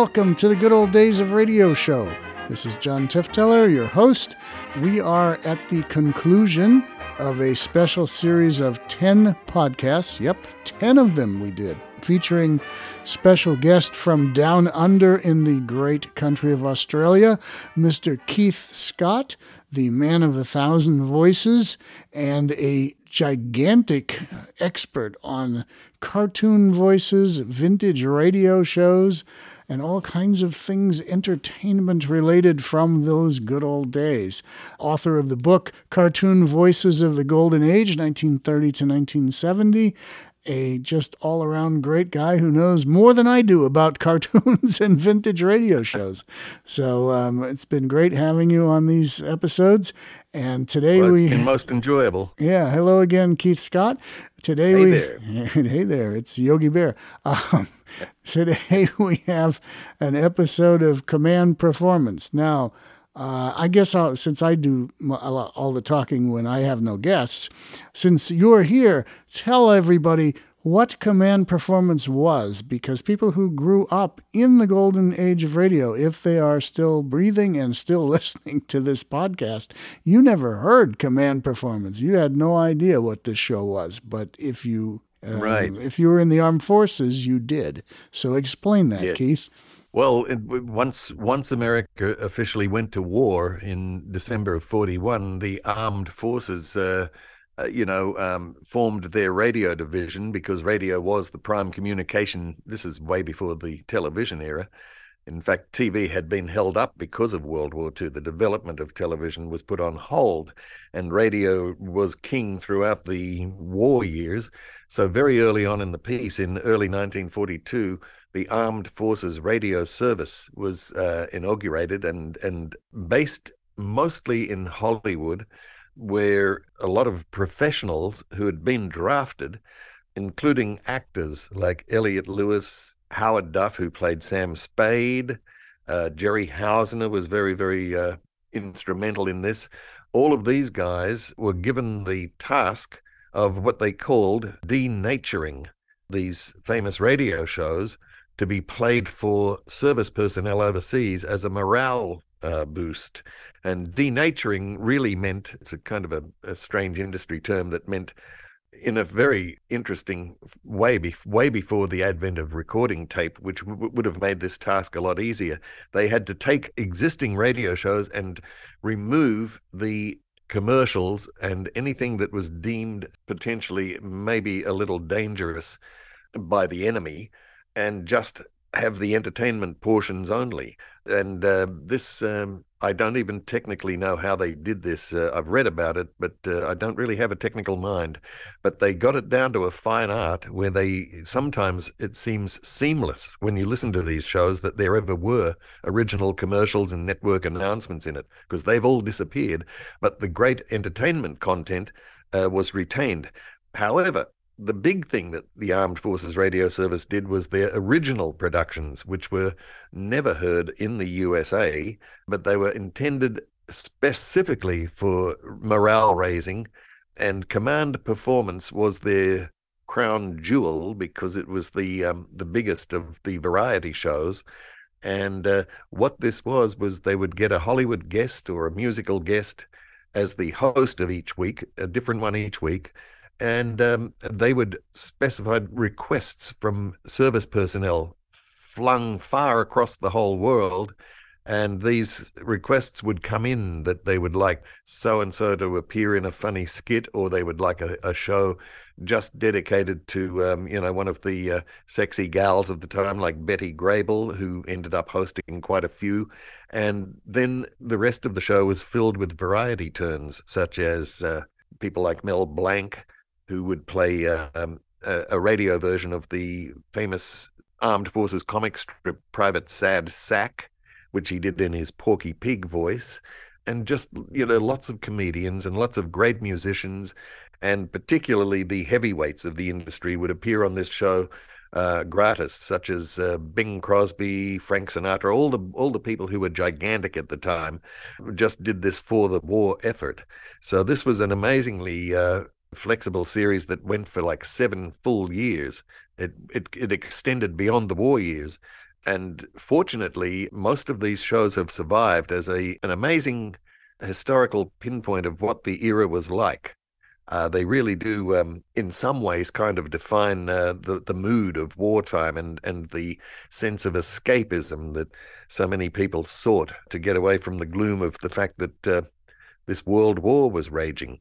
Welcome to the Good Old Days of Radio Show. This is John Tefteller, your host. We are at the conclusion of a special series of 10 podcasts. Yep, 10 of them we did, featuring special guest from down under in the great country of Australia, Mr. Keith Scott, the man of a thousand voices, and a gigantic expert on cartoon voices, vintage radio shows, and all kinds of things entertainment related from those good old days. Author of the book Cartoon Voices of the Golden Age, 1930 to 1970, a just all around great guy who knows more than I do about cartoons and vintage radio shows. So um, it's been great having you on these episodes. And today well, we been most enjoyable. Yeah, hello again, Keith Scott. Today hey we there. hey there, it's Yogi Bear. Um, today we have an episode of Command Performance. Now. Uh, I guess I'll, since I do all the talking when I have no guests, since you're here, tell everybody what command performance was because people who grew up in the golden age of radio, if they are still breathing and still listening to this podcast, you never heard command performance. You had no idea what this show was. But if you um, right. if you were in the armed forces, you did. So explain that, yes. Keith. Well, it, once once America officially went to war in December of '41, the armed forces, uh, uh, you know, um, formed their radio division because radio was the prime communication. This is way before the television era. In fact, TV had been held up because of World War II. The development of television was put on hold, and radio was king throughout the war years. So, very early on in the piece, in early 1942, the Armed Forces Radio Service was uh, inaugurated and and based mostly in Hollywood, where a lot of professionals who had been drafted, including actors like Elliott Lewis, Howard Duff, who played Sam Spade, uh, Jerry Hausner was very very uh, instrumental in this. All of these guys were given the task of what they called denaturing these famous radio shows to be played for service personnel overseas as a morale uh, boost. And denaturing really meant it's a kind of a, a, strange industry term that meant, in a very interesting way, be, way before the advent of recording tape, which w- would have made this task a lot easier. They had to take existing radio shows and remove the commercials and anything that was deemed potentially maybe a little dangerous by the enemy and just have the entertainment portions only. And uh, this, um, I don't even technically know how they did this. Uh, I've read about it, but uh, I don't really have a technical mind. But they got it down to a fine art where they sometimes it seems seamless when you listen to these shows that there ever were original commercials and network announcements in it because they've all disappeared. But the great entertainment content uh, was retained. However, the big thing that the Armed Forces Radio Service did was their original productions, which were never heard in the USA, but they were intended specifically for morale raising, and command performance was their crown jewel because it was the um, the biggest of the variety shows. And uh, what this was was they would get a Hollywood guest or a musical guest as the host of each week, a different one each week and um, they would specify requests from service personnel flung far across the whole world. And these requests would come in that they would like so and so to appear in a funny skit, or they would like a, a show just dedicated to, um, you know, one of the uh, sexy gals of the time, like Betty Grable, who ended up hosting quite a few. And then the rest of the show was filled with variety turns, such as uh, people like Mel Blanc, who would play uh, um, a, a, radio version of the famous Armed Forces comic strip Private Sad Sack, which he did in his Porky Pig voice, and just you know lots of comedians and lots of great musicians, and particularly the heavyweights of the industry would appear on this show. Uh, gratis, such as uh, Bing Crosby, Frank Sinatra, all the all the people who were gigantic at the time, just did this for the war effort. So this was an amazingly uh, flexible series that went for like seven full years. It it it extended beyond the war years. And fortunately, most of these shows have survived as a an amazing historical pinpoint of what the era was like. Uh, they really do, um, in some ways, kind of define uh, the the mood of wartime and and the sense of escapism that so many people sought to get away from the gloom of the fact that uh, this world war was raging.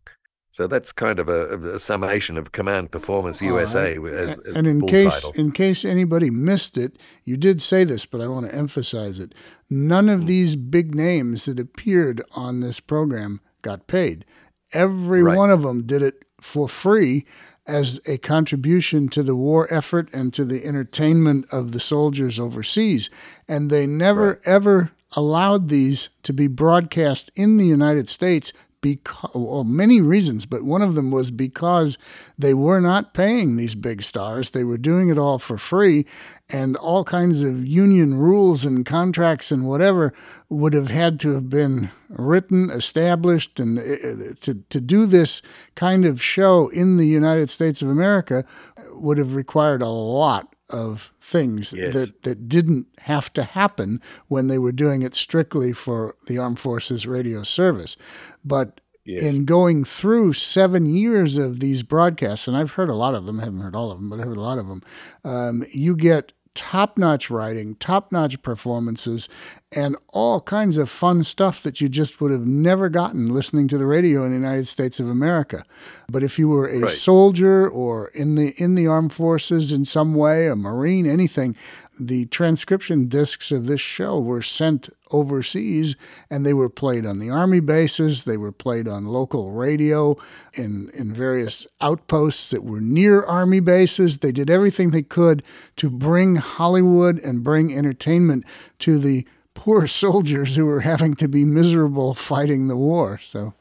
So that's kind of a, a summation of Command Performance USA. Right. As, as and in case title. in case anybody missed it, you did say this, but I want to emphasize it. None of hmm. these big names that appeared on this program got paid. Every right. one of them did it for free as a contribution to the war effort and to the entertainment of the soldiers overseas. And they never, right. ever allowed these to be broadcast in the United States because well, many reasons, but one of them was because they were not paying these big stars. They were doing it all for free, and all kinds of union rules and contracts and whatever would have had to have been written, established, and uh, to to do this kind of show in the United States of America would have required a lot of things yes. that, that didn't have to happen when they were doing it strictly for the Armed Forces radio service. But yes. in going through seven years of these broadcasts, and I've heard a lot of them, I haven't heard all of them, but I've heard a lot of them, um, you get top notch writing, top notch performances, and all kinds of fun stuff that you just would have never gotten listening to the radio in the United States of America. But if you were a right. soldier or in the in the armed forces in some way, a marine, anything, the transcription discs of this show were sent overseas and they were played on the army bases they were played on local radio in in various outposts that were near army bases they did everything they could to bring hollywood and bring entertainment to the poor soldiers who were having to be miserable fighting the war so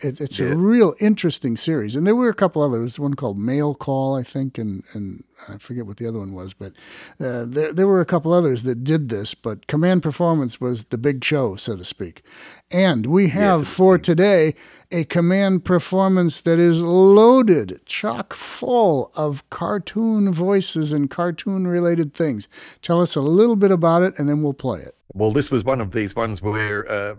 it, it's yeah. a real interesting series. And there were a couple others. One called Mail Call, I think, and and I forget what the other one was, but uh, there there were a couple others that did this. But Command Performance was the big show, so to speak. And we have yes, for today a command performance that is loaded, chock full of cartoon voices and cartoon related things. Tell us a little bit about it, and then we'll play it. Well, this was one of these ones where uh,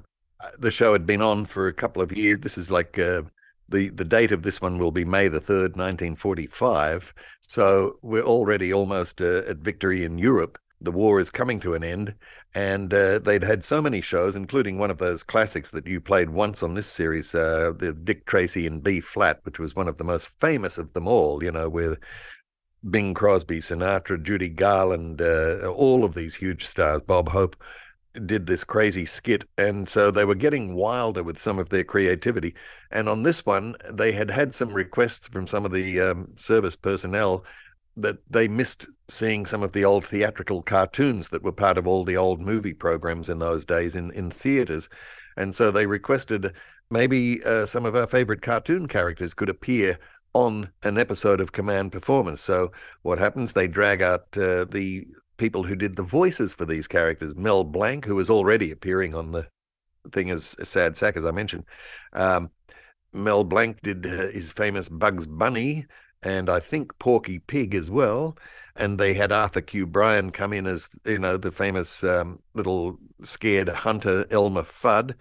the show had been on for a couple of years. This is like uh, the the date of this one will be May the third, nineteen forty five. So we're already almost uh, at victory in Europe. The war is coming to an end, and uh, they'd had so many shows, including one of those classics that you played once on this series, uh, the Dick Tracy in B flat, which was one of the most famous of them all. You know, with Bing Crosby, Sinatra, Judy Garland, uh, all of these huge stars, Bob Hope did this crazy skit. And so they were getting wilder with some of their creativity. And on this one they had had some requests from some of the um, service personnel that they missed seeing some of the old theatrical cartoons that were part of all the old movie programs in those days in, in theaters. And so they requested maybe uh, some of our favorite cartoon characters could appear on an episode of Command Performance. So what happens? They drag out uh, the people who did the voices for these characters. Mel Blanc, who was already appearing on the thing as sad sack, as I mentioned. Um, Mel Blanc did uh, his famous Bugs Bunny and I think Porky Pig as well. And they had Arthur Q. Bryan come in as, you know, the famous um, little scared hunter Elmer Fudd.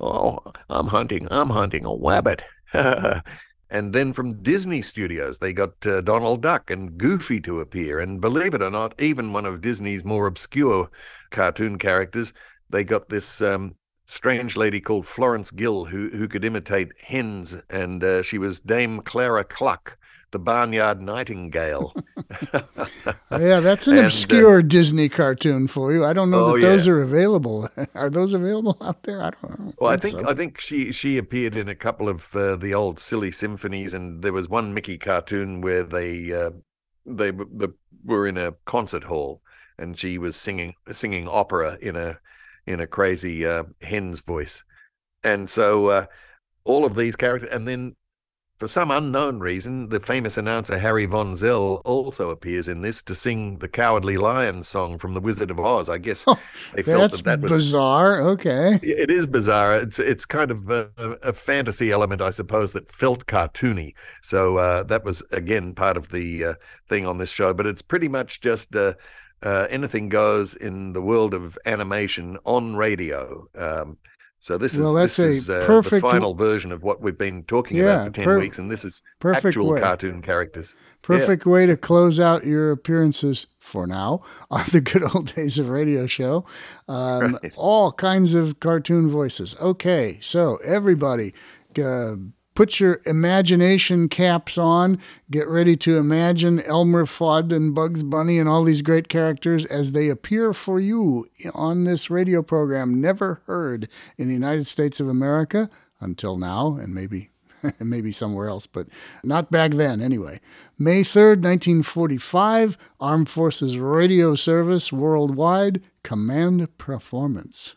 Oh, I'm hunting, I'm hunting a wabbit. And then from Disney Studios, they got uh, Donald Duck and Goofy to appear. And believe it or not, even one of Disney's more obscure cartoon characters, they got this um, strange lady called Florence Gill who, who could imitate hens. And uh, she was Dame Clara Cluck the Barnyard Nightingale. yeah, that's an and, uh, obscure uh, Disney cartoon for you. I don't know oh, that those yeah. are available. are those available out there? I don't know. Well, I think so. I think she she appeared in a couple of uh, the old silly symphonies, and there was one Mickey cartoon where they uh, they the, were in a concert hall, and she was singing singing opera in a in a crazy uh, hen's voice, and so uh, all of these characters, and then for some unknown reason, the famous announcer Harry Von Zell also appears in this to sing the Cowardly Lion song from The Wizard of Oz. I guess Oh, they felt That's that that was bizarre. Okay. it is bizarre. It's it's kind of a, a fantasy element, I suppose, that felt cartoony. So uh, that was again part of the uh, thing on this show. But it's pretty much just uh, uh, anything goes in the world of animation on radio. Um, so this Well, is that's this is uh, the perfect w- final version of what we've been talking Yeah, about for ten per- weeks, and this is Perfect actual way. cartoon characters. Perfect way to close out your appearances for now on the good old days of radio show. Um, Right. All kinds of cartoon voices. Okay, so everybody, uh, put your imagination caps on. Get ready to imagine Elmer Fudd and Bugs Bunny and all these great characters as they appear for you on this radio program never heard in the United States of America until now, and maybe maybe somewhere else, but not back then anyway. May 3rd, 1945, Armed Forces Radio Service Worldwide Command Performance.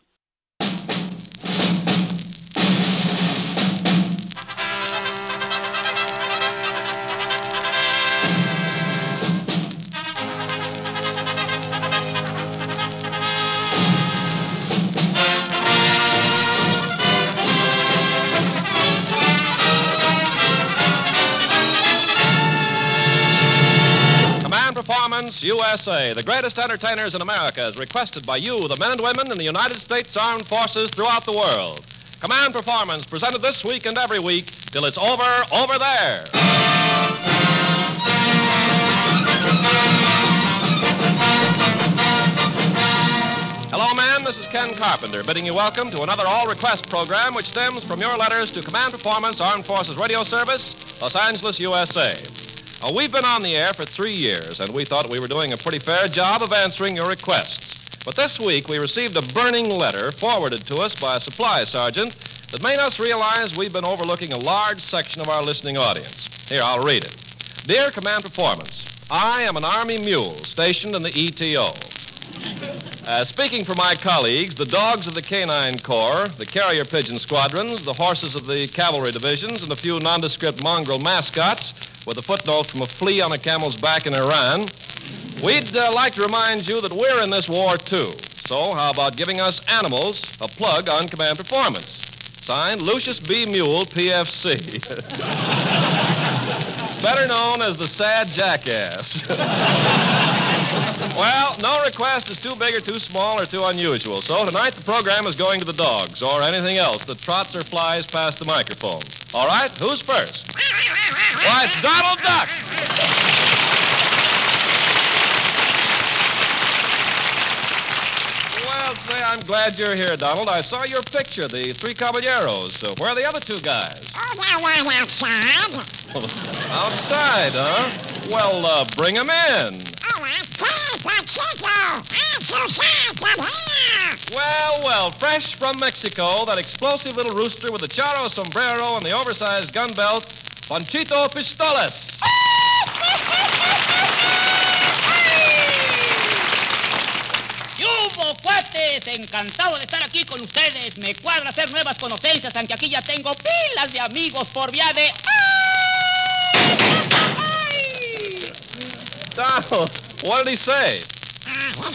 USA, the greatest entertainers in America, is requested by you, the men and women in the United States Armed Forces throughout the world. Command Performance, presented this week and every week till it's over, over there. Hello, man. This is Ken Carpenter, bidding you welcome to another all request program which stems from your letters to Command Performance Armed Forces Radio Service, Los Angeles, USA. Uh, we've been on the air for three years, and we thought we were doing a pretty fair job of answering your requests. But this week, we received a burning letter forwarded to us by a supply sergeant that made us realize we've been overlooking a large section of our listening audience. Here, I'll read it. Dear Command Performance, I am an Army mule stationed in the ETO. Uh, speaking for my colleagues, the dogs of the Canine Corps, the carrier pigeon squadrons, the horses of the cavalry divisions, and a few nondescript mongrel mascots, with a footnote from a flea on a camel's back in Iran, we'd uh, like to remind you that we're in this war too. So, how about giving us animals a plug on command performance? Signed, Lucius B. Mule, PFC. Better known as the Sad Jackass. Well, no request is too big or too small or too unusual. So tonight the program is going to the dogs or anything else that trots or flies past the microphone. All right, who's first? Why, it's Donald Duck. Well, say, I'm glad you're here, Donald. I saw your picture, the three caballeros. Uh, where are the other two guys? Oh, now I'm outside. Outside, huh? Well, uh, bring 'em in. Oh, I'm cold, I'm I'm so sad, come here. Well, well, fresh from Mexico, that explosive little rooster with the charro sombrero and the oversized gun belt, Panchito Pistolas. Encantado de estar aquí con ustedes. Me cuadra hacer nuevas conocencias, aunque aquí ya tengo pilas de amigos por vía de... ¡Ay! Donald, what did he say? Hello.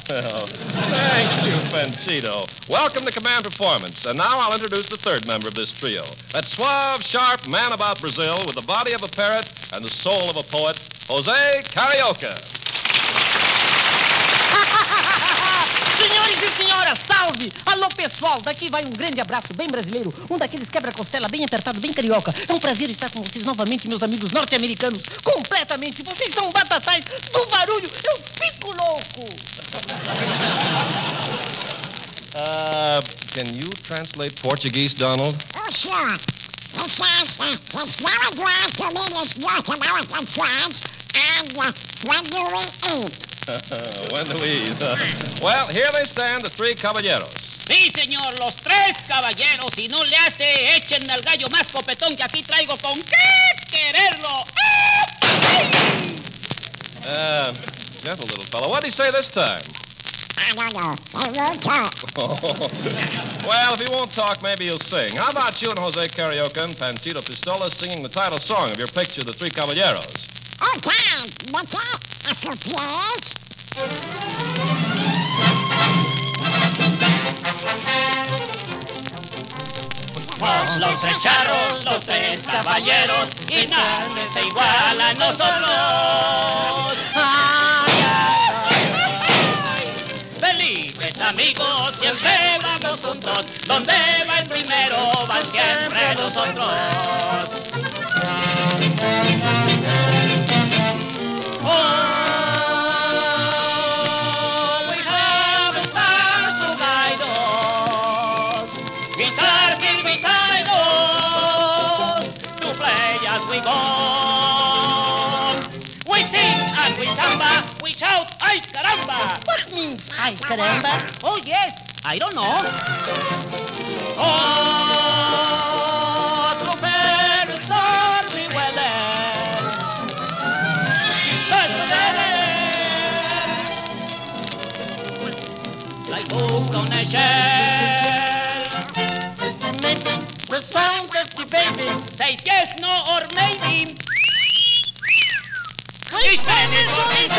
Well, thank you, Panchito. Welcome to Command Performance. And now I'll introduce the third member of this trio. That suave, sharp man about Brazil with the body of a parrot and the soul of a poet, Jose Carioca. Senhores e senhoras, salve! Alô, pessoal, daqui vai um grande abraço bem brasileiro, um daqueles quebra-costela bem apertado, bem carioca. É um prazer estar com vocês novamente, meus amigos norte-americanos. Completamente, vocês são batatais do barulho, eu fico louco! Uh, can you translate Portuguese, Donald? Oh, sure. Says, uh, to meet his North American friends, and uh, when we eat? when do we eat? well, here they stand, the three caballeros. Sí, señor, los tres caballeros. Si no le hace, échenme al gallo más copetón que aquí traigo con qué quererlo. ¡Ay! Uh, gentle little fellow. What did he say this time? I don't know. They won't talk. well, if he won't talk, maybe he'll sing. How about you and Jose Carioca and Panchito Pistola singing the title song of your picture, The Three Caballeros? Okay, what's that? A los tres los tres caballeros, y nadie se iguala a nosotros. Ay. Felices amigos, siempre vamos juntos. Donde va el primero, van siempre nosotros. We go. We sing and we samba, we shout, ay caramba! What means ay caramba? Oh yes, I don't know. Oh, through very stormy weather. Like hook on a shell. The sound of the baby says yes, no, or maybe. He's standing for himself.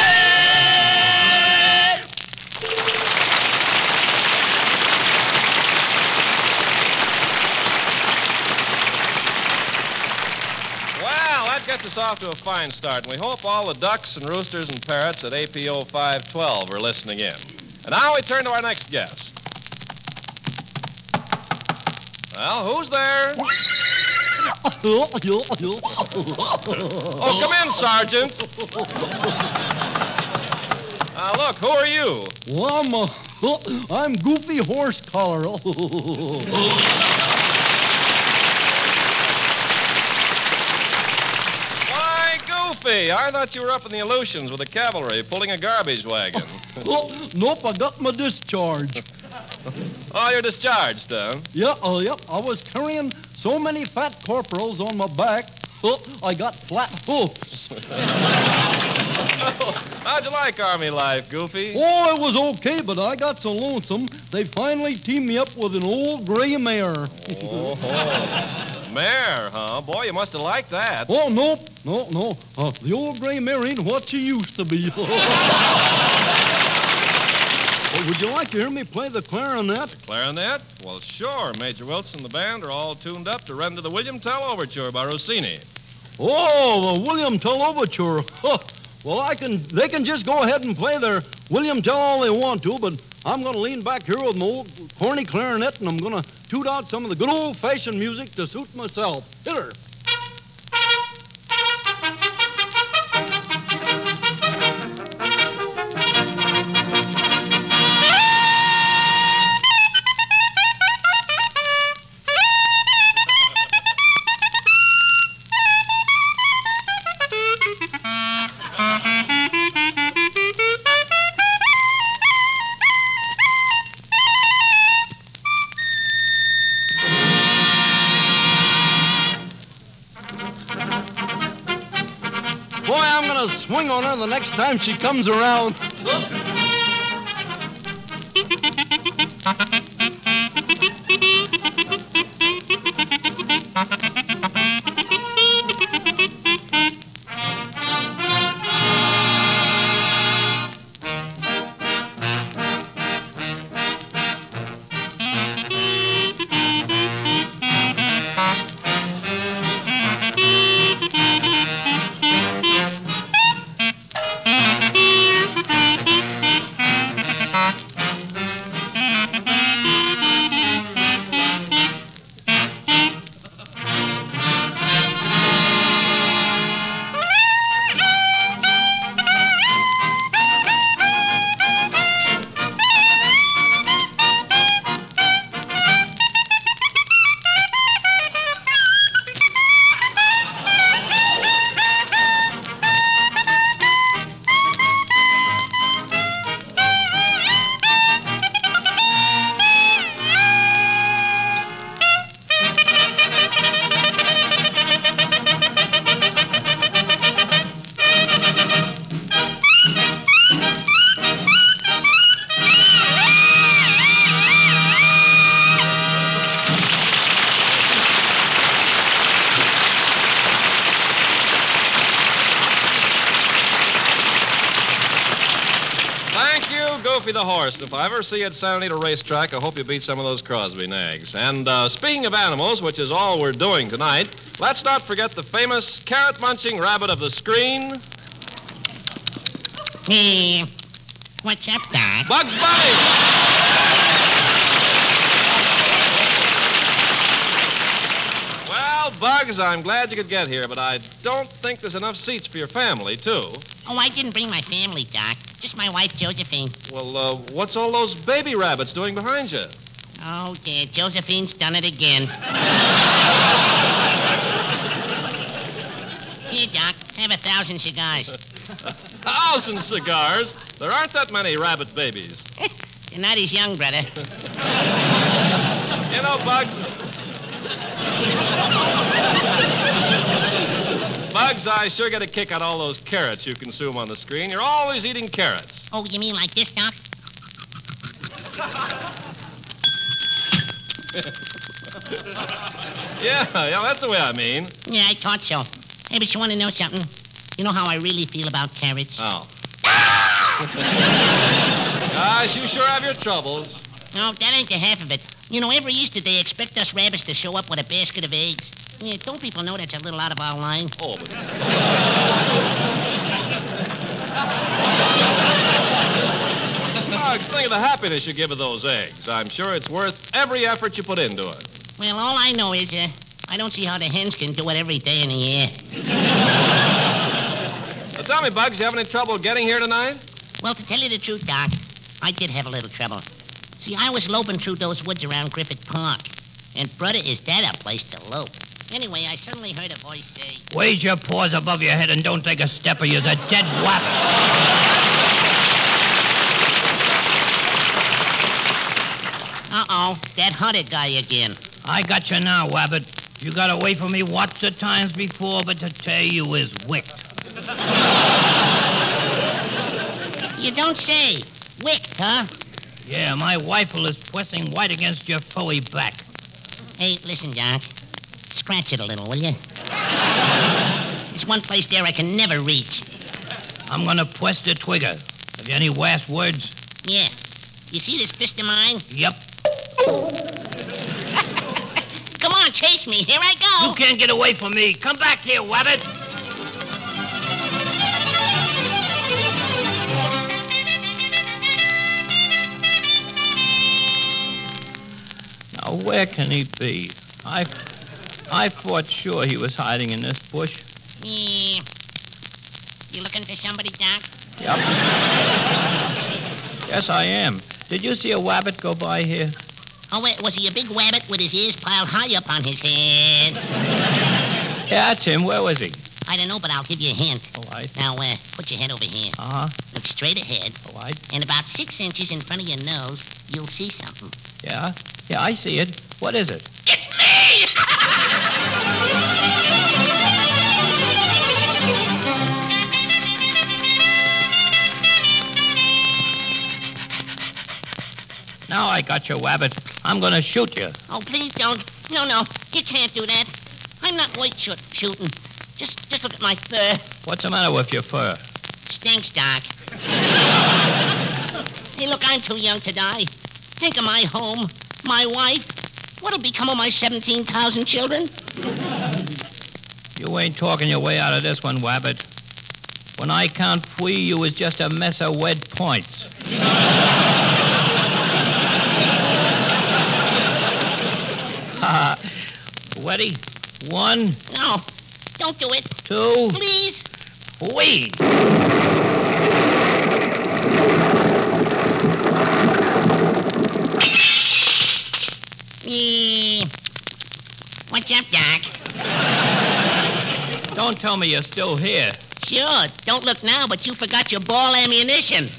Well, that gets us off to a fine start, and we hope all the ducks and roosters and parrots at APO 512 are listening in. And now we turn to our next guest. Well, who's there? Oh, come in, Sergeant. Uh, look, who are you? Well, I'm, uh, I'm Goofy Horse Collar. I thought you were up in the Aleutians with the cavalry pulling a garbage wagon. nope, I got my discharge. oh, you're discharged, huh? Yeah, uh, yep, I was carrying so many fat corporals on my back, oh, I got flat hoofs. How'd you like Army life, Goofy? Oh, it was okay, but I got so lonesome, they finally teamed me up with an old gray mare. Oh, mare, huh? Boy, you must have liked that. Oh, nope, no, no. Uh, the old gray mare ain't what she used to be. Oh, would you like to hear me play the clarinet? The Clarinet? Well, sure. Major Willson and the band are all tuned up to render the William Tell Overture by Rossini. Oh, the William Tell Overture. well, I can. They can just go ahead and play their William Tell all they want to, but I'm going to lean back here with my old corny clarinet, and I'm going to toot out some of the good old-fashioned music to suit myself. Hit her. The next time she comes around. Ever see you at Santa Anita Racetrack, I hope you beat some of those Crosby nags. And uh, speaking of animals, which is all we're doing tonight, let's not forget the famous carrot munching rabbit of the screen, Hey, what's up, Doc? Bugs Bunny. Well, Bugs, I'm glad you could get here, but I don't think there's enough seats for your family, too. Oh, I didn't bring my family, Doc. Just my wife, Josephine. Well, uh, what's all those baby rabbits doing behind you? Oh, dear. Josephine's done it again. Here, Doc. Have a thousand cigars. a Thousand cigars. There aren't that many rabbit babies. You're not as young, brother. You know, Bugs. Bugs, I sure get a kick out of all those carrots you consume on the screen. You're always eating carrots. Oh, you mean like this, Doc? Yeah, yeah, that's the way I mean. Yeah, I thought so. Hey, but you want to know something? You know how I really feel about carrots? Oh. Gosh, you sure have your troubles. No, that ain't the half of it. You know, every Easter they expect us rabbits to show up with a basket of eggs. Yeah, don't people know that's a little out of our line? Oh, but... Bugs, think of the happiness you give of those eggs. I'm sure it's worth every effort you put into it. Well, all I know is uh, I don't see how the hens can do it every day in the year. Now, tell me, Bugs, you have any trouble getting here tonight? Well, to tell you the truth, Doc, I did have a little trouble. See, I was loping through those woods around Griffith Park. And, brother, is that a place to lope? Anyway, I suddenly heard a voice say, Raise your paws above your head and don't take a step or you're a dead whap. uh-oh, that hunted guy again. I got you now, Wabbit. You got away from me lots of times before, but today you is wicked. You don't say. Wicked, huh? Yeah, my rifle is pressing white against your furry back. Hey, listen, Doc. Scratch it a little, will you? There's one place there I can never reach. I'm gonna press the trigger. Have you any last words? Yeah. You see this fist of mine? Yep. Come on, chase me. Here I go. You can't get away from me. Come back here, Wabbit. Now, where can he be? I, I thought sure he was hiding in this bush. Yeah. You looking for somebody, Doc? Yep. yes, I am. Did you see a wabbit go by here? Oh, wait, was he a big rabbit with his ears piled high up on his head? Yeah, that's him. Where was he? I don't know, but I'll give you a hint. All right. Now, uh, put your head over here. Uh-huh. Look straight ahead. All right. And about six inches in front of your nose, you'll see something. Yeah? Yeah, I see it. What is it? It's! Now I got you, Wabbit. I'm gonna shoot you. Oh, please don't. No, no. You can't do that. I'm not white shoot- shooting. Just, just look at my fur. What's the matter with your fur? Stinks, Doc. hey, look, I'm too young to die. Think of my home, my wife. What'll become of my 17,000 children? You ain't talking your way out of this one, Wabbit. When I count three, you was just a mess of wed points. Ready? One, No, don't do it. two, Please. three. What's up, Doc? Don't tell me you're still here. Sure, don't look now, but you forgot your ball ammunition.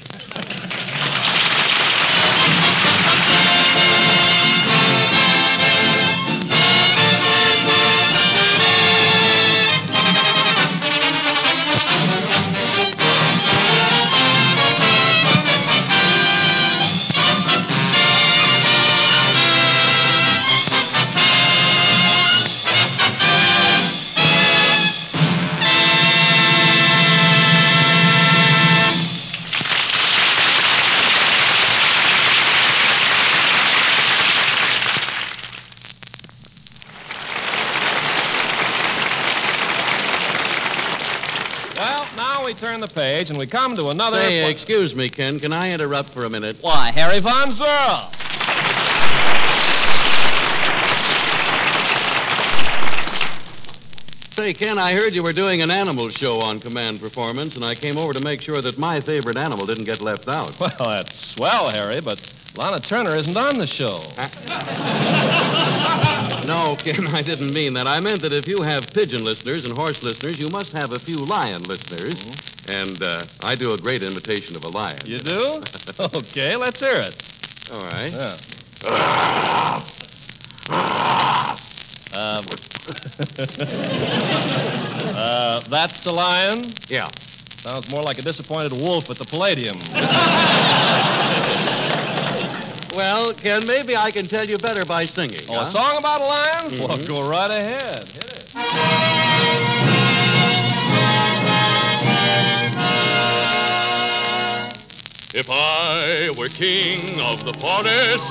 Page and we come to another. Say, excuse me, Ken. Can I interrupt for a minute? Why, Harry Von Zell. Say, Ken, I heard you were doing an animal show on Command Performance, and I came over to make sure that my favorite animal didn't get left out. Well, that's swell, Harry, but Lana Turner isn't on the show. No, Ken, I didn't mean that. I meant that if you have pigeon listeners and horse listeners, you must have a few lion listeners. Mm-hmm. And uh, I do a great imitation of a lion. You do? okay, let's hear it. All right. Yeah. um, uh, that's a lion? Yeah. Sounds more like a disappointed wolf at the Palladium. Well, Ken, maybe I can tell you better by singing. Oh, huh? a song about a lion? Well, Mhm. go right ahead. Hit it. If I were king of the forest,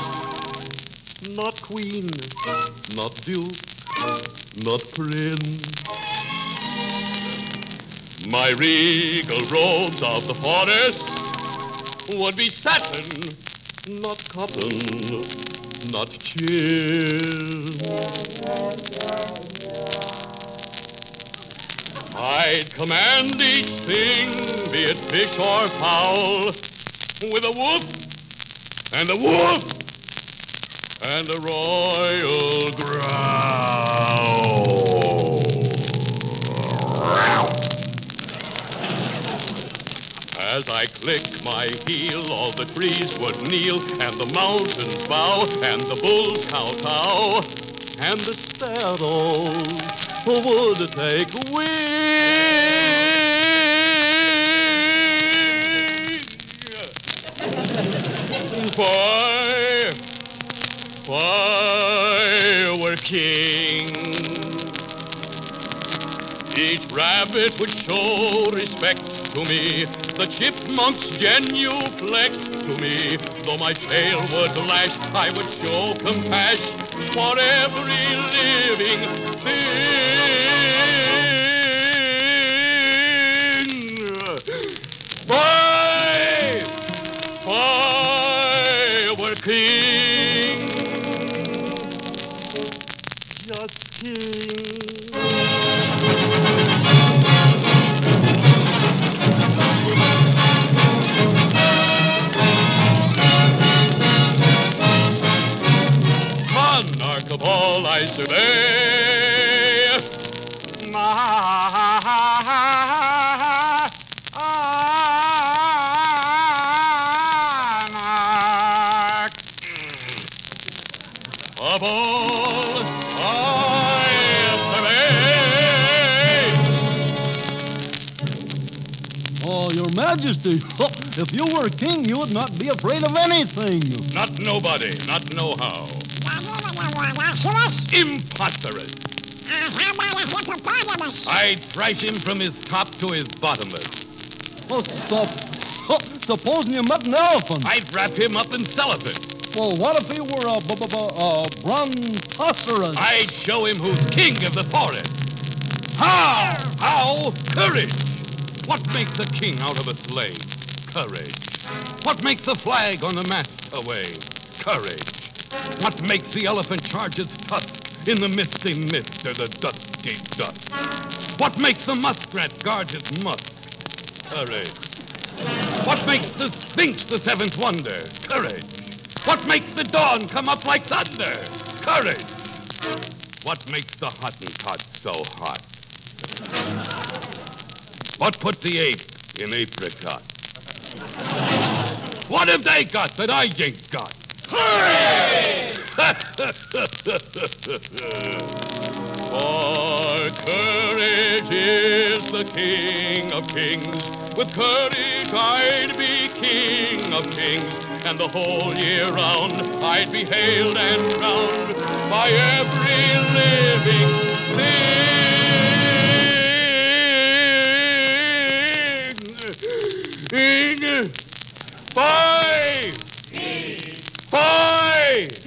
not queen, not duke, not prince. My regal robes of the forest would be satin, not cotton, not chin. I'd command each thing, be it fish or fowl, with a whoop and a whoop and a royal growl. As I click my heel, all the trees would kneel, and the mountains bow, and the bulls kowtow, and the sparrows would take wing. Why, why we're king. Each rabbit would show respect to me. The chipmunks genuflect to me. Though my tail would lash, I would show compassion for every living thing. Why, monarch of all I survey. Majesty, if you were king, you would not be afraid of anything. Not nobody, not know how. Imposterous. I'd thrash him from his top to his bottomless. Oh, stop. Oh, supposing you met an elephant. I'd wrap him up in cellophane. Well, what if he were a, b- b- b- a brontosaurus? I'd show him who's king of the forest. How? How? Courage. What makes a king out of a slave? Courage. What makes the flag on the mast away? Courage. What makes the elephant charge its tusk in the misty mist or the dusty dust? What makes the muskrat guard its musk? Courage. What makes the sphinx the seventh wonder? Courage. What makes the dawn come up like thunder? Courage. What makes the Hottentot so hot? What put the ape in apricot? What have they got that I ain't got? Hooray! For courage is the king of kings. With courage I'd be king of kings. And the whole year round I'd be hailed and crowned by every living thing. Bye! Bye!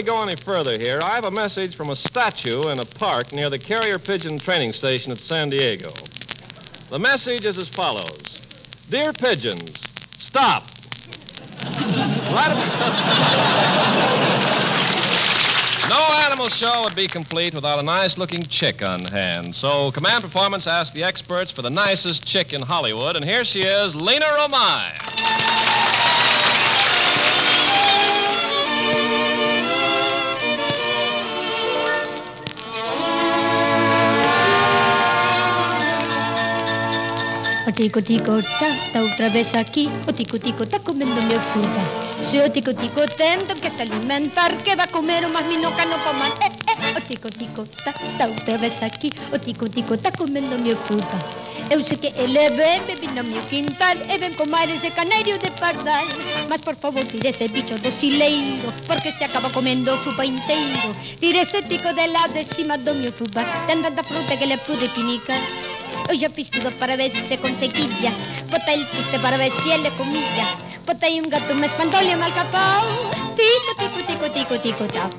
We go any further here, I have a message from a statue in a park near the Carrier Pigeon Training Station at San Diego. The message is as follows Dear pigeons, stop. no animal show would be complete without a nice looking chick on hand. So, Command Performance asked the experts for the nicest chick in Hollywood, and here she is, Lina Romay. tico tico ta, está outra vez aquí. O tico tico ta comendo a fruta. Se o tico-tico tendo entón que se alimentar Que va a comer o más minoca no coman. Eh, eh, eh. O tico tico ta, está outra vez aquí. O tico tico ta comendo a fruta. Eu sei que ele ven, bebe no meu quintal E ven comar ese canario de pardal. Mas por favor tire ese bicho do sileiro Porque se acaba comendo o supa inteiro Tire ese tico de lado de cima do meu fubá Tanta fruta que le pude pinicar Tudo para ver se conseguia. Botei ele triste para ver ele comia. Botei um gato, tico, tico, tchau.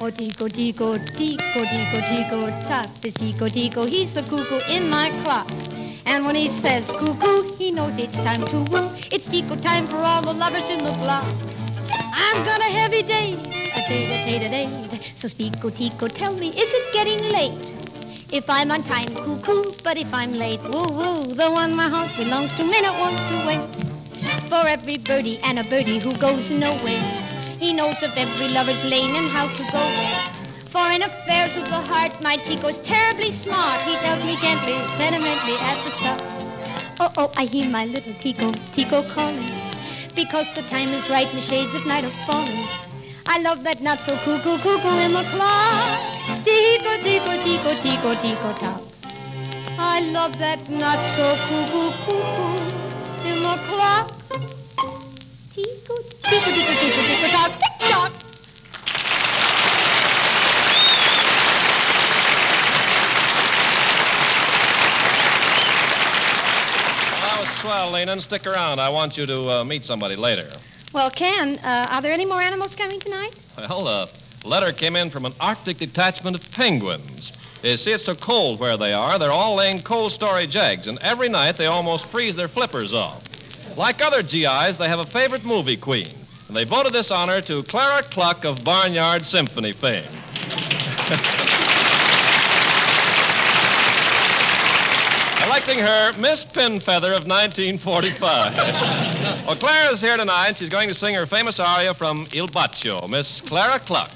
Oh, tico, tico, tico, tico, tico, tap, the tico, tico, he's the cuckoo in my clock. And when he says cuckoo, he knows it's time to woo. It's tico time for all the lovers in the block. I'm got a heavy day, a day, a day, a day. So tico, tico, tell me, is it getting late? If I'm on time, cuckoo, but if I'm late, woo, woo, the one my heart belongs to may not want to wait. For every birdie and a birdie who goes nowhere. He knows of every lover's lane and how to go there. For in affairs of the heart, my Tico's terribly smart. He tells me gently, sentimentally at the start. Oh, oh, I hear my little Tico, Tico calling. Because the time is right and the shades of night are falling. I love that not so cuckoo, cuckoo in the clock. Tico, tico, tico, tico, tico, top. I love that not so cuckoo, cuckoo in the clock. Tico, tico, tico, tico, tico, tock, tick tock. Well, that was swell, Lina. and Stick around. I want you to uh, meet somebody later. Well, Ken, uh, are there any more animals coming tonight? Well, a letter came in from an Arctic detachment of penguins. You see, it's so cold where they are, they're all laying cold storage eggs, and every night they almost freeze their flippers off. Like other GIs, they have a favorite movie queen, and they voted this honor to Clara Cluck of Barnyard Symphony fame. Electing her Miss Pinfeather of 1945. well, Clara's here tonight. She's going to sing her famous aria from Il Bacio, Miss Clara Cluck.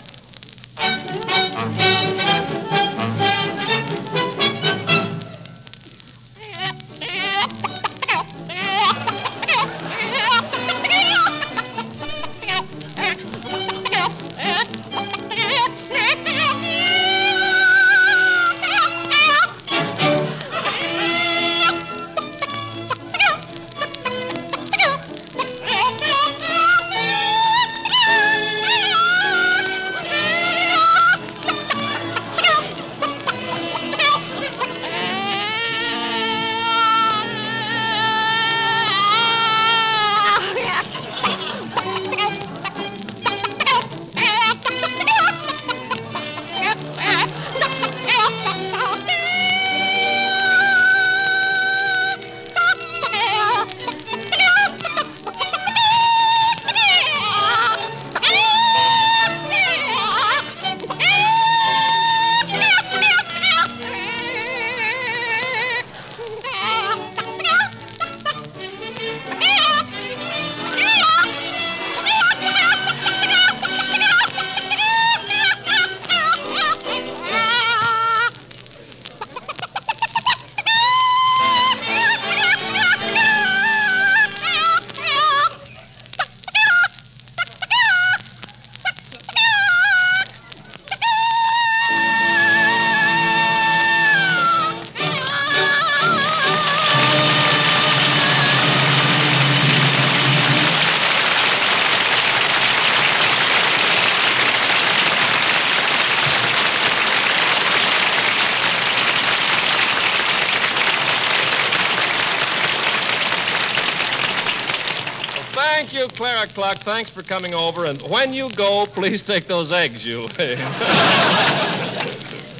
You, Clara Thanks for coming over. And when you go, please take those eggs you.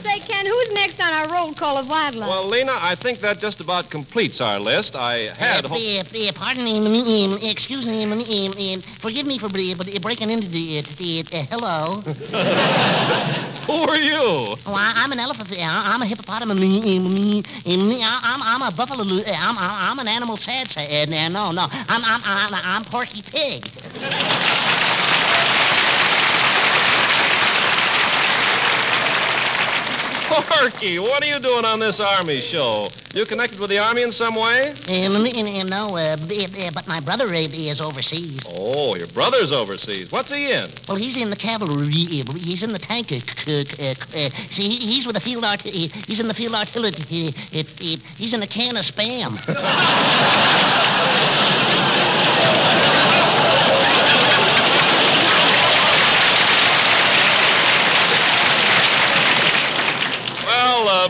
Say, Ken, who's next on our roll call of wildlife? well, Lina, I think that just about completes our list. I had Uh, hoped. uh, pardon me, um, excuse me, um, um, forgive me for but, breaking into the, uh, the uh, hello. Who are you? Oh, I, I'm an elephant. uh, I'm a hippopotamus. I'm, I'm a buffalo. uh, I'm, I'm I'm an animal sad sad. uh, No, no. I'm I'm I'm, I'm Porky Pig. Porky, what are you doing on this Army show? You connected with the Army in some way? Um, um, no, uh, uh, but my brother uh, is overseas. Oh, your brother's overseas. What's he in? Well, he's in the cavalry. uh, He's in the tank. See, he's with the field art. He's in the field artillery. He's in a can of spam.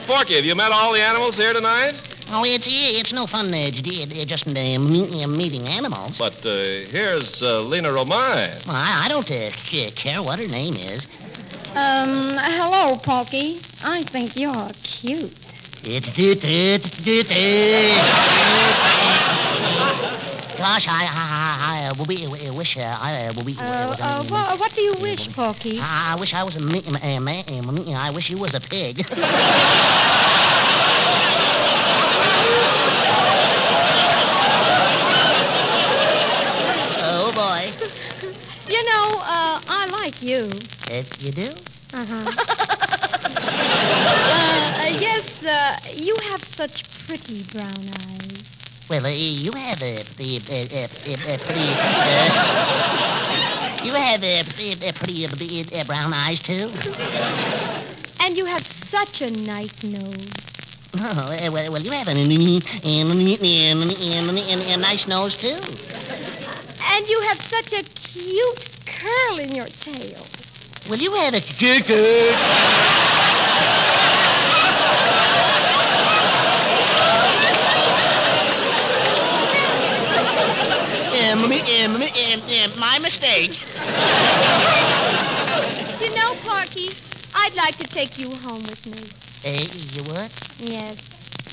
Well, uh, Porky, have you met all the animals here tonight? Oh, it's it's no fun uh, j- j- just uh, me- uh, meeting animals. But uh, here's uh, Lina Romay. Well, I, I don't uh, c- care what her name is. Um, hello, Porky. I think you're cute. Gosh, I I, I, I will be, uh, wish uh, I uh, will be. Uh, Uh, uh, what do you wish, Porky? I, I wish I was a man. I wish you was a pig. oh boy. You know, uh, I like you. Uh, you do? Uh-huh. uh, yes, uh, you have such pretty brown eyes. Well, uh, you have a, the uh, uh, uh, pretty. Uh, you have a, uh, pretty uh, uh, brown eyes too. And you have such a nice nose. Oh, uh, well, well, you have a, a, a, a nice nose too. And you have such a cute curl in your tail. Well, you have a good, good. Um, um, my mistake. You know, Porky, I'd like to take you home with me. Uh, you would? Yes.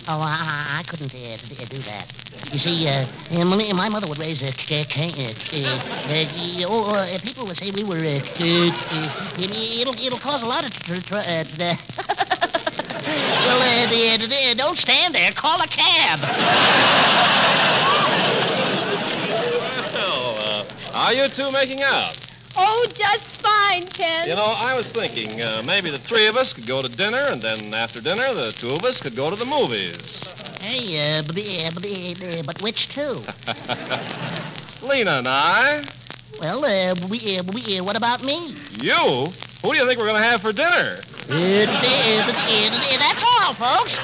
Oh, I, I couldn't uh, d- do that. You see, uh, uh, my my mother would raise a c- c- uh, uh, uh, oh, uh, people would say we were. Uh, uh, uh, it'll it'll cause a lot of. Tr- tr- uh, uh, well, uh, don't stand there. Call a cab. Well, uh, are you two making out? Oh, just fine, Ken. You know, I was thinking uh, maybe the three of us could go to dinner, and then after dinner, the two of us could go to the movies. Hey, uh, b- uh, b- uh, but which two? Lina and I. Well, uh, we, uh, we, uh, what about me? You? Who do you think we're going to have for dinner? Uh, that's all, folks.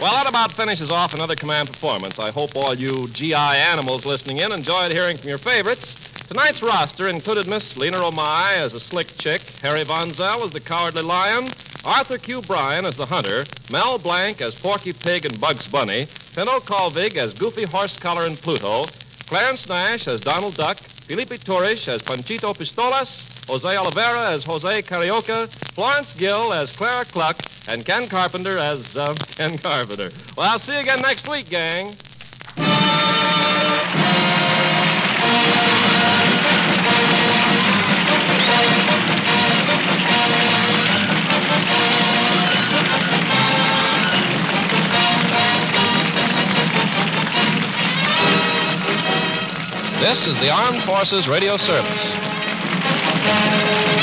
Well, that about finishes off another command performance. I hope all you GI animals listening in enjoyed hearing from your favorites. Tonight's roster included Miss Lina Romay as a slick chick, Harry Von Zell as the cowardly lion, Arthur Q. Bryan as the hunter, Mel Blanc as Porky Pig and Bugs Bunny, Pinto Colvig as Goofy Horsecollar and Pluto, Clarence Nash as Donald Duck, Felipe Torres as Panchito Pistolas, Jose Oliveira as Jose Carioca, Florence Gill as Clara Cluck, and Ken Carpenter as uh, Ken Carpenter. Well, I'll see you again next week, gang. This is the Armed Forces Radio Service. Bye.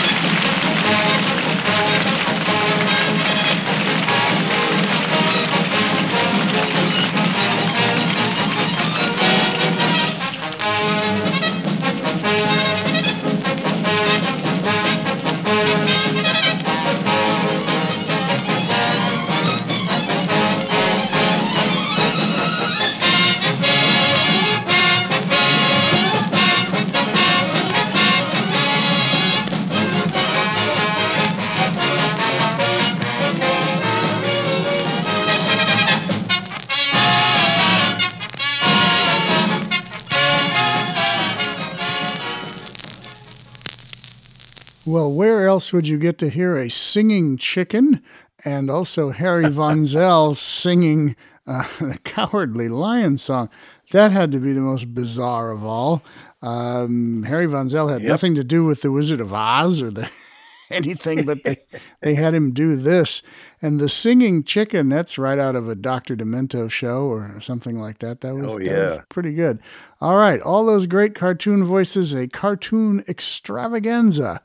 Well, where else would you get to hear a singing chicken and also Harry Von Zell singing uh, the Cowardly Lion song? That had to be the most bizarre of all. Um, Harry Von Zell had Yep. nothing to do with the Wizard of Oz or the anything, but they, they had him do this. And the singing chicken, that's right out of a Dr. Demento show or something like that. That was, Oh, that was pretty good. All right, all those great cartoon voices, a cartoon extravaganza.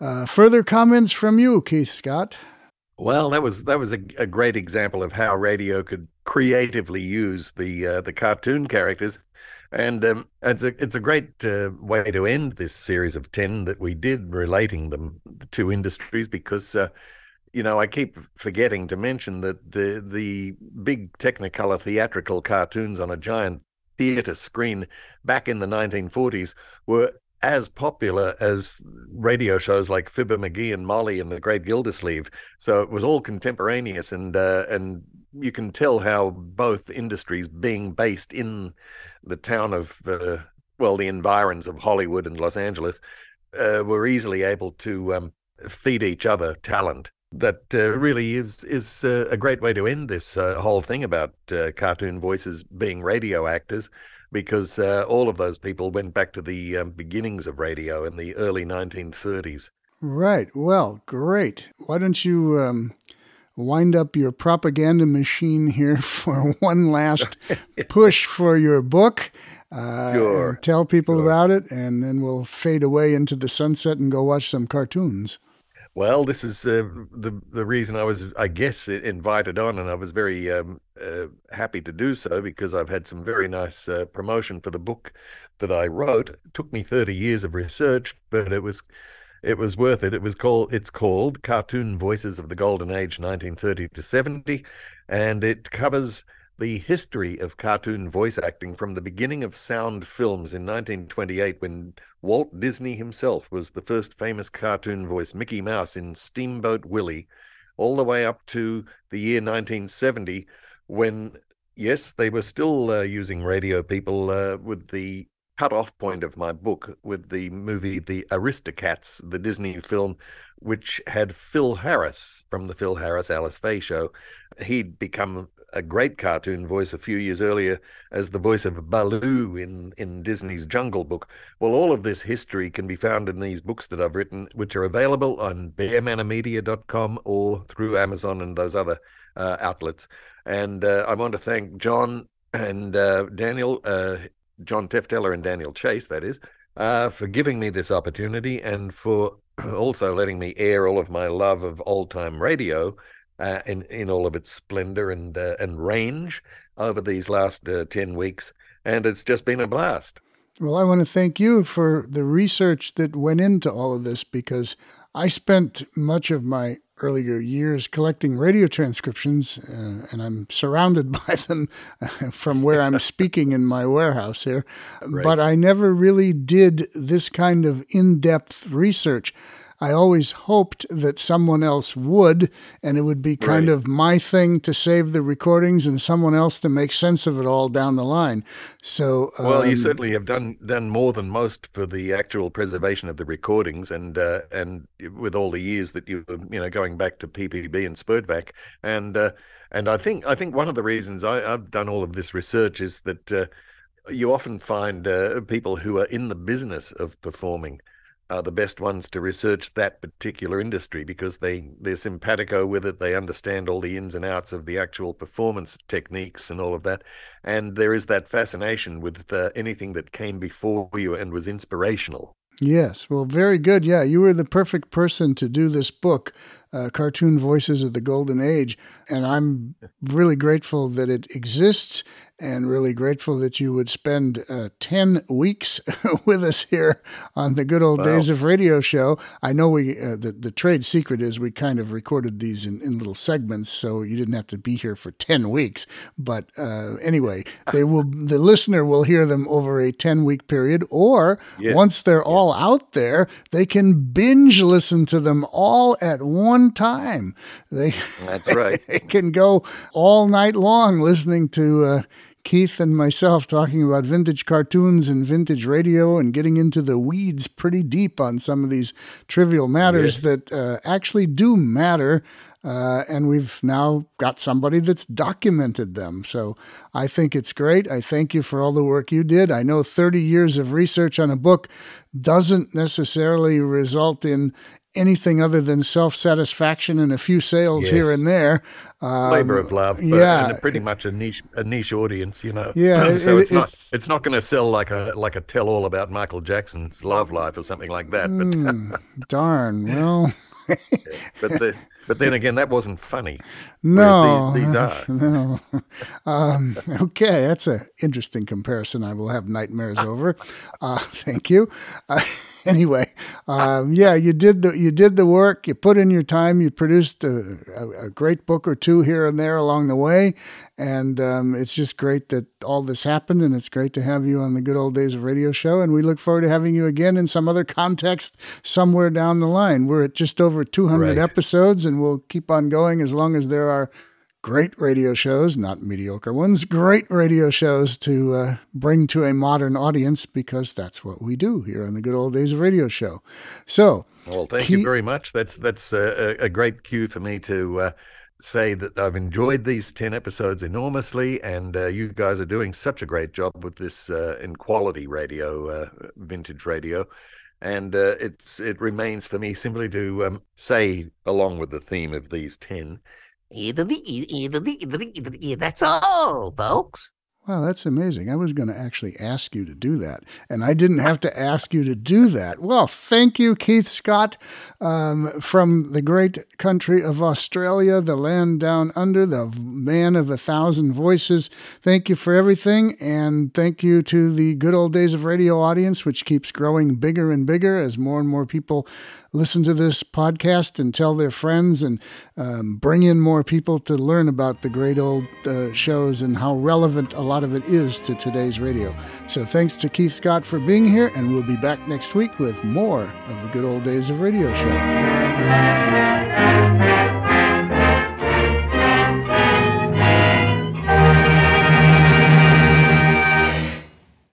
Uh, further comments from you, Keith Scott? Well, that was that was a, a great example of how radio could creatively use the uh, the cartoon characters, and um, it's a it's a great uh, way to end this series of ten that we did relating them to industries because uh, you know I keep forgetting to mention that the the big Technicolor theatrical cartoons on a giant theater screen back in the 1940s were as popular as radio shows like Fibber McGee and Molly and the Great Gildersleeve. So it was all contemporaneous, and uh, and you can tell how both industries, being based in the town of uh, well, the environs of Hollywood and Los Angeles, uh, were easily able to um, feed each other talent. That uh, really is is uh, a great way to end this uh, whole thing about cartoon voices being radio actors because uh, all of those people went back to the um, beginnings of radio in the early 1930s. Right. Well, great. Why don't you um, wind up your propaganda machine here for one last push for your book? Uh, Sure, Tell people sure. about it, and then we'll fade away into the sunset and go watch some cartoons. Well, this is uh, the the reason I was, I guess, invited on, and I was very um, uh, happy to do so because I've had some very nice uh, promotion for the book that I wrote. It took me 30 years of research, but it was it was worth it. It was called it's called Cartoon Voices of the Golden Age 1930 to 70 and it covers the history of cartoon voice acting from the beginning of sound films in 1928 when Walt Disney himself was the first famous cartoon voice Mickey Mouse in Steamboat Willie all the way up to the year 1970 when yes they were still uh, using radio people uh, with the cut-off point of my book with the movie The Aristocats, the Disney film, which had Phil Harris from the Phil Harris Alice Faye show. He'd become a great cartoon voice a few years earlier as the voice of Baloo in, in Disney's Jungle Book. Well, all of this history can be found in these books that I've written, which are available on bearmanormedia.com or through Amazon and those other uh, outlets. And uh, I want to thank John and uh, Daniel, uh, John Tefteller and Daniel Chase, that is, uh, for giving me this opportunity and for also letting me air all of my love of old time radio uh, in in all of its splendor and uh, and range over these last uh, ten weeks, and it's just been a blast. Well, I want to thank you for the research that went into all of this because I spent much of my earlier years collecting radio transcriptions, uh, and I'm surrounded by them from where I'm speaking in my warehouse here. But I never really did this kind of in depth research. I always hoped that someone else would, and it would be kind Right. of my thing to save the recordings and someone else to make sense of it all down the line. So, Well, you um, certainly have done done more than most for the actual preservation of the recordings, and uh, and with all the years that you you know going back to PPB and SPERDVAC, and uh, and I think I think one of the reasons I, I've done all of this research is that uh, you often find uh, people who are in the business of performing are the best ones to research that particular industry because they they're simpatico with it. They understand all the ins and outs of the actual performance techniques and all of that, and there is that fascination with uh, anything that came before you and was inspirational. Yes, well, very good. Yeah, you were the perfect person to do this book, uh, Cartoon Voices of the Golden Age. And I'm really grateful that it exists and really grateful that you would spend uh, 10 weeks with us here on the Good Old Days of Radio show. I know we, uh, the, the trade secret is we kind of recorded these in, in little segments, so you didn't have to be here for 10 weeks. But uh, anyway, they will, the listener will hear them over a 10 week period, or Yes. once they're all out there, they can binge listen to them all at one time. They That's right. they can go all night long listening to uh, Keith and myself talking about vintage cartoons and vintage radio and getting into the weeds pretty deep on some of these trivial matters Yes. that uh, actually do matter. Uh, and we've now got somebody that's documented them. So I think it's great. I thank you for all the work you did. I know 30 years of research on a book doesn't necessarily result in anything other than self satisfaction and a few sales here and there. Um, labor of love, but, yeah. and pretty much a niche a niche audience, you know. Yeah, so it- it's, not it's- it's not going to sell like a like a tell all about Michael Jackson's love life or something like that. But Hmm, darn. Well, but the, but then again, that wasn't funny. no. These, these are. No. Um, okay, that's an interesting comparison. I will have nightmares over. Uh, thank you. Uh, anyway, um, yeah, you did the you did the work. You put in your time. You produced a, a, a great book or two here and there along the way, and um, it's just great that all this happened. And it's great to have you on the Good Old Days of Radio show. And we look forward to having you again in some other context somewhere down the line. We're at just over 200 Right. episodes, and we'll keep on going as long as there are great radio shows, not mediocre ones, great radio shows to uh, bring to a modern audience because that's what we do here on the Good Old Days of Radio show. So, Well, thank you very much. That's that's a, a great cue for me to uh, say that I've enjoyed these ten episodes enormously, and uh, you guys are doing such a great job with this uh, in quality radio, uh, vintage radio. And uh, it's it remains for me simply to um, say, along with the theme of these ten, That's all, folks. Wow, that's amazing. I was going to actually ask you to do that, and I didn't have to ask you to do that. Well, thank you, Keith Scott, um, from the great country of Australia, the land down under, the man of a thousand voices. Thank you for everything, and thank you to the good old days of radio audience, which keeps growing bigger and bigger as more and more people listen to this podcast and tell their friends and um, bring in more people to learn about the great old uh, shows and how relevant a lot of it is to today's radio. So thanks to Keith Scott for being here, and we'll be back next week with more of the good old days of radio show.